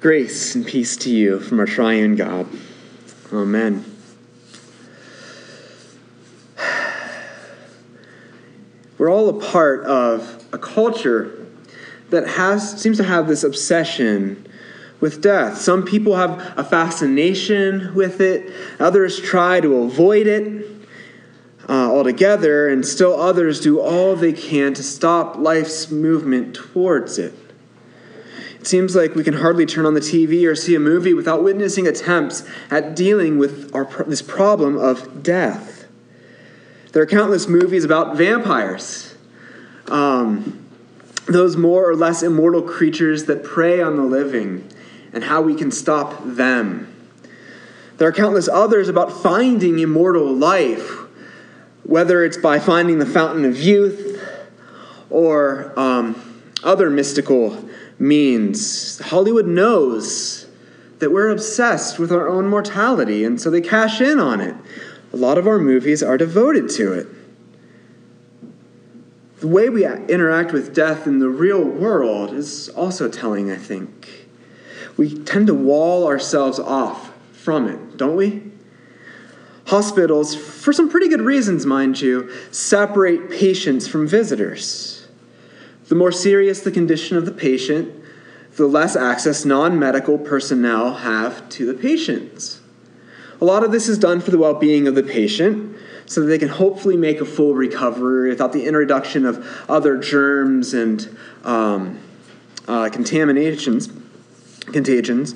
Grace and peace to you from our triune God. Amen. We're all a part of a culture that has seems to have this obsession with death. Some people have a fascination with it, others try to avoid it uh, altogether, and still others do all they can to stop life's movement towards it. It seems like we can hardly turn on the TV or see a movie without witnessing attempts at dealing with our, this problem of death. There are countless movies about vampires, um, those more or less immortal creatures that prey on the living, and how we can stop them. There are countless others about finding immortal life, whether it's by finding the fountain of youth or um, other mystical means. Hollywood knows that we're obsessed with our own mortality, and so they cash in on it. A lot of our movies are devoted to it. The way we interact with death in the real world is also telling, I think. We tend to wall ourselves off from it, don't we? Hospitals, for some pretty good reasons, mind you, separate patients from visitors. The more serious the condition of the patient, the less access non medical personnel have to the patients. A lot of this is done for the well being of the patient so that they can hopefully make a full recovery without the introduction of other germs and um, uh, contaminations, contagions.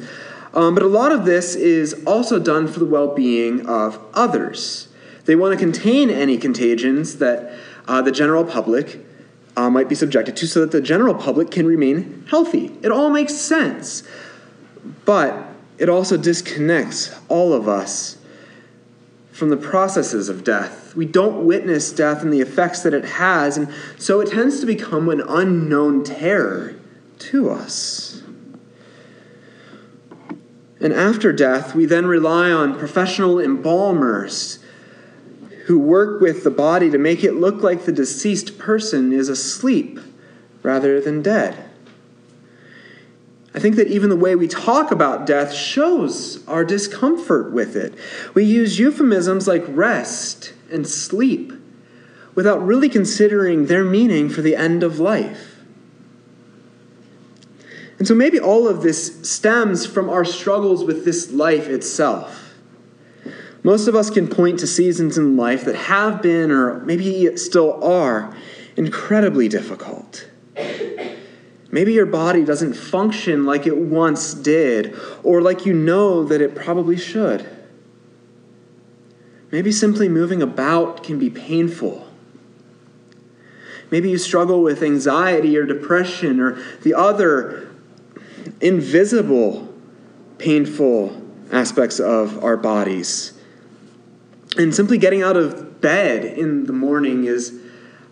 Um, but a lot of this is also done for the well being of others. They want to contain any contagions that uh, the general public uh, might be subjected to so that the general public can remain healthy. It all makes sense. But it also disconnects all of us from the processes of death. We don't witness death and the effects that it has, and so it tends to become an unknown terror to us. And after death, we then rely on professional embalmers who work with the body to make it look like the deceased person is asleep rather than dead. I think that even the way we talk about death shows our discomfort with it. We use euphemisms like rest and sleep without really considering their meaning for the end of life. And so maybe all of this stems from our struggles with this life itself. Most of us can point to seasons in life that have been, or maybe still are, incredibly difficult. Maybe your body doesn't function like it once did, or like you know that it probably should. Maybe simply moving about can be painful. Maybe you struggle with anxiety or depression or the other invisible, painful aspects of our bodies. And simply getting out of bed in the morning is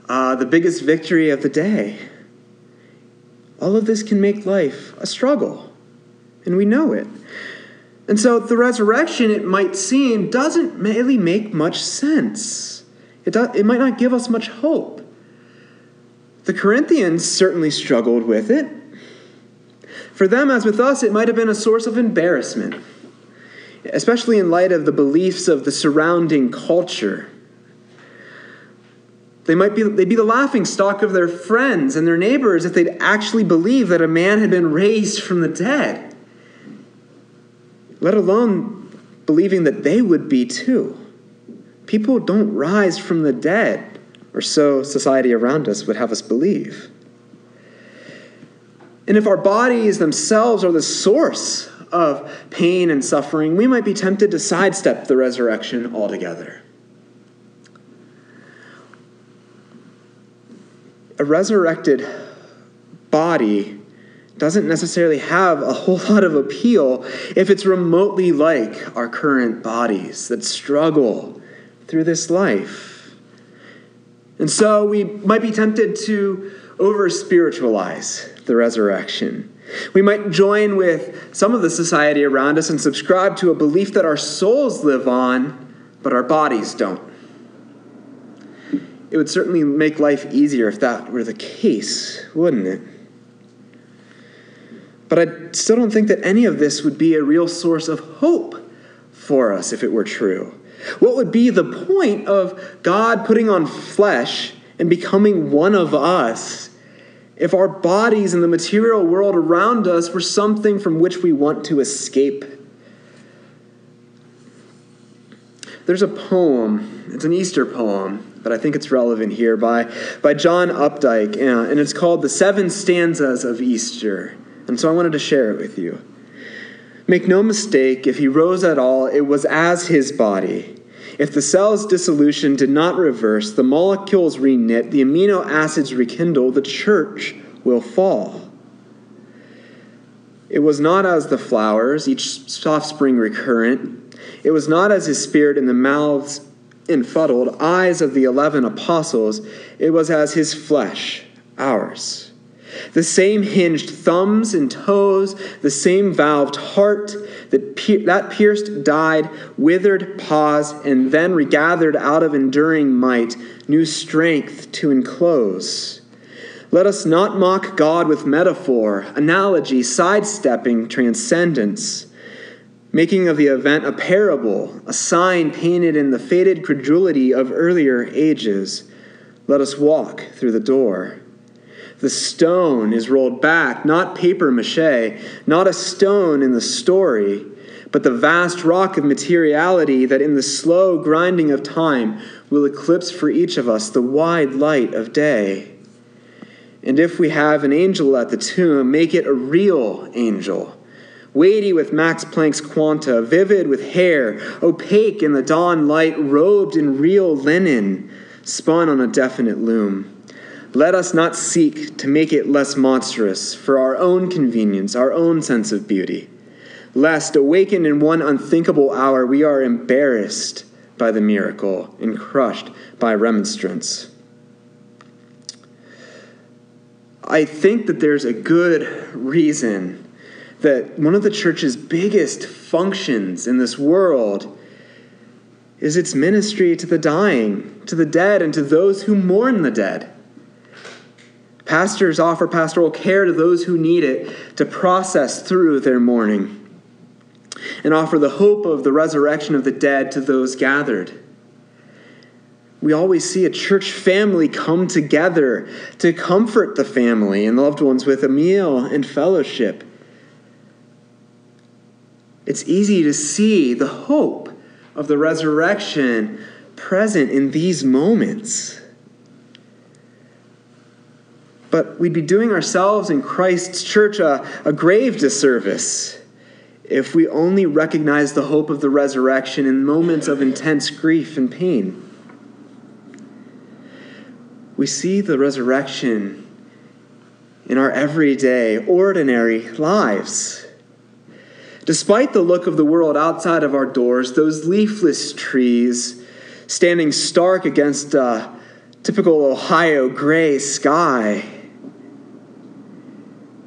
uh, the biggest victory of the day. All of this can make life a struggle, and we know it. And so the resurrection, it might seem, doesn't really make much sense. It, do, it might not give us much hope. The Corinthians certainly struggled with it. For them, as with us, it might have been a source of embarrassment especially in light of the beliefs of the surrounding culture. They might be, they'd be the laughing stock of their friends and their neighbors if they'd actually believe that a man had been raised from the dead, let alone believing that they would be too. People don't rise from the dead, or so society around us would have us believe. And if our bodies themselves are the source of pain and suffering, we might be tempted to sidestep the resurrection altogether. A resurrected body doesn't necessarily have a whole lot of appeal if it's remotely like our current bodies that struggle through this life. And so we might be tempted to over spiritualize the resurrection we might join with some of the society around us and subscribe to a belief that our souls live on, but our bodies don't. It would certainly make life easier if that were the case, wouldn't it? But I still don't think that any of this would be a real source of hope for us if it were true. What would be the point of God putting on flesh and becoming one of us if our bodies and the material world around us were something from which we want to escape? There's a poem, it's an Easter poem, but I think it's relevant here by, by John Updike, and uh, it's called The Seven Stanzas of Easter. And so I wanted to share it with you. Make no mistake, if he rose at all, it was as his body. If the cell's dissolution did not reverse, the molecules reknit, the amino acids rekindle, the church will fall. It was not as the flowers, each soft spring recurrent. It was not as his spirit in the mouths infuddled, eyes of the eleven apostles. It was as his flesh, ours. The same hinged thumbs and toes, the same valved heart that, pier- that pierced, died, withered, paused, and then regathered out of enduring might, new strength to enclose. Let us not mock God with metaphor, analogy, sidestepping transcendence, making of the event a parable, a sign painted in the faded credulity of earlier ages. Let us walk through the door. The stone is rolled back, not paper mache, not a stone in the story, but the vast rock of materiality that in the slow grinding of time will eclipse for each of us the wide light of day. And if we have an angel at the tomb, make it a real angel, weighty with Max Planck's quanta, vivid with hair, opaque in the dawn light, robed in real linen, spun on a definite loom. Let us not seek to make it less monstrous for our own convenience, our own sense of beauty, lest, awakened in one unthinkable hour, we are embarrassed by the miracle and crushed by remonstrance. I think that there's a good reason that one of the church's biggest functions in this world is its ministry to the dying, to the dead, and to those who mourn the dead. Pastors offer pastoral care to those who need it to process through their mourning and offer the hope of the resurrection of the dead to those gathered. We always see a church family come together to comfort the family and loved ones with a meal and fellowship. It's easy to see the hope of the resurrection present in these moments. But we'd be doing ourselves and Christ's church a, a grave disservice if we only recognize the hope of the resurrection in moments of intense grief and pain. We see the resurrection in our everyday, ordinary lives. Despite the look of the world outside of our doors, those leafless trees standing stark against a typical Ohio gray sky,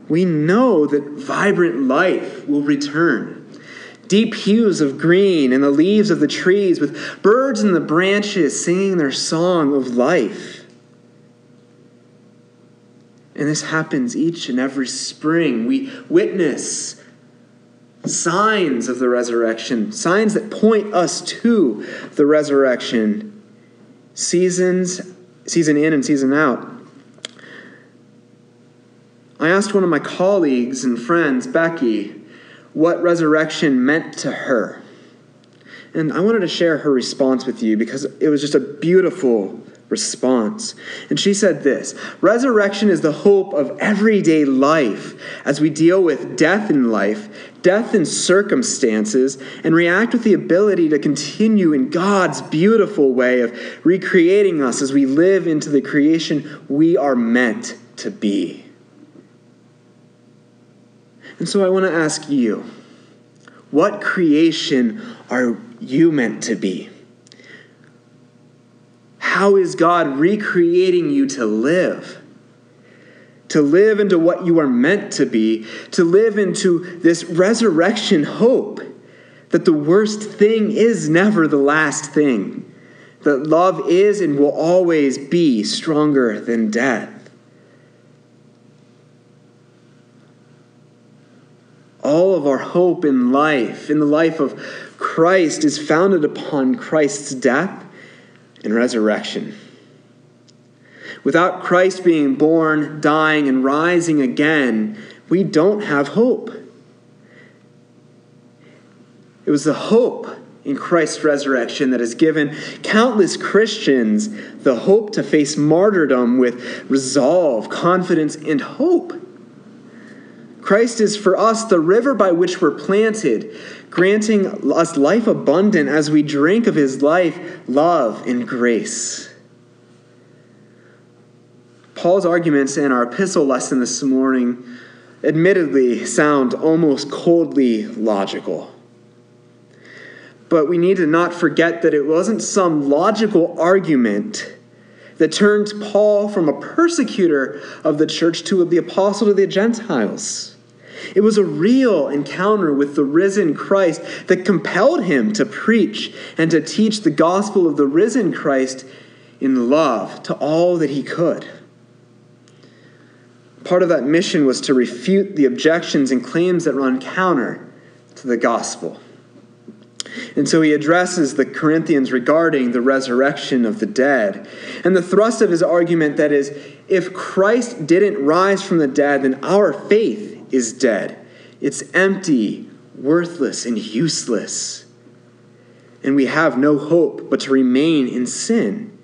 we know that vibrant life will return. Deep hues of green in the leaves of the trees, with birds in the branches singing their song of life. And this happens each and every spring. We witness signs of the resurrection, signs that point us to the resurrection, seasons, season in and season out. I asked one of my colleagues and friends, Becky, what resurrection meant to her. And I wanted to share her response with you because it was just a beautiful response. And she said this Resurrection is the hope of everyday life as we deal with death in life, death in circumstances, and react with the ability to continue in God's beautiful way of recreating us as we live into the creation we are meant to be. And so I want to ask you what creation are you meant to be? How is God recreating you to live? To live into what you are meant to be, to live into this resurrection hope that the worst thing is never the last thing, that love is and will always be stronger than death. All of our hope in life, in the life of Christ, is founded upon Christ's death and resurrection. Without Christ being born, dying, and rising again, we don't have hope. It was the hope in Christ's resurrection that has given countless Christians the hope to face martyrdom with resolve, confidence, and hope. Christ is for us the river by which we're planted, granting us life abundant as we drink of his life, love, and grace. Paul's arguments in our epistle lesson this morning admittedly sound almost coldly logical. But we need to not forget that it wasn't some logical argument that turned Paul from a persecutor of the church to the apostle to the Gentiles. It was a real encounter with the risen Christ that compelled him to preach and to teach the gospel of the risen Christ in love to all that he could. Part of that mission was to refute the objections and claims that run counter to the gospel. And so he addresses the Corinthians regarding the resurrection of the dead. And the thrust of his argument that is, if Christ didn't rise from the dead, then our faith is dead. It's empty, worthless, and useless. And we have no hope but to remain in sin,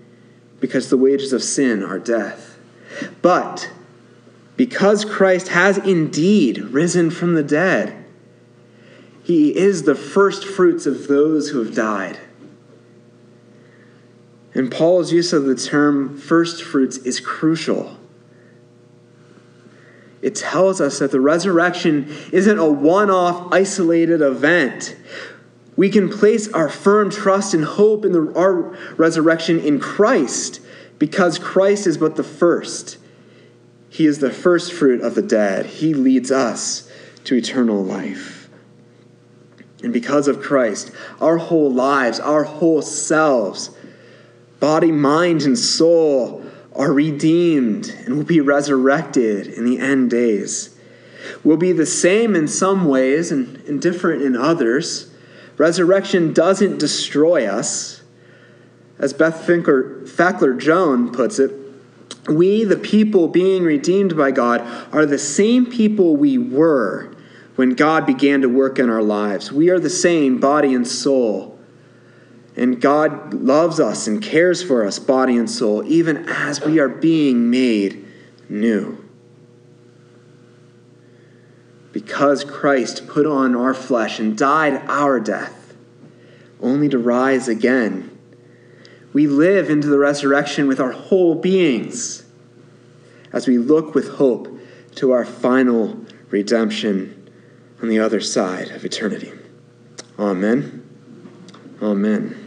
because the wages of sin are death. But because Christ has indeed risen from the dead, he is the first fruits of those who have died. And Paul's use of the term first fruits is crucial. It tells us that the resurrection isn't a one off, isolated event. We can place our firm trust and hope in the, our resurrection in Christ because Christ is but the first. He is the first fruit of the dead. He leads us to eternal life. And because of Christ, our whole lives, our whole selves, body, mind, and soul, are redeemed and will be resurrected in the end days. Will be the same in some ways and, and different in others. Resurrection doesn't destroy us. As Beth Finkler, Fackler Joan puts it, we, the people being redeemed by God, are the same people we were when God began to work in our lives. We are the same, body and soul. And God loves us and cares for us, body and soul, even as we are being made new. Because Christ put on our flesh and died our death, only to rise again we live into the resurrection with our whole beings as we look with hope to our final redemption on the other side of eternity. Amen. Amen.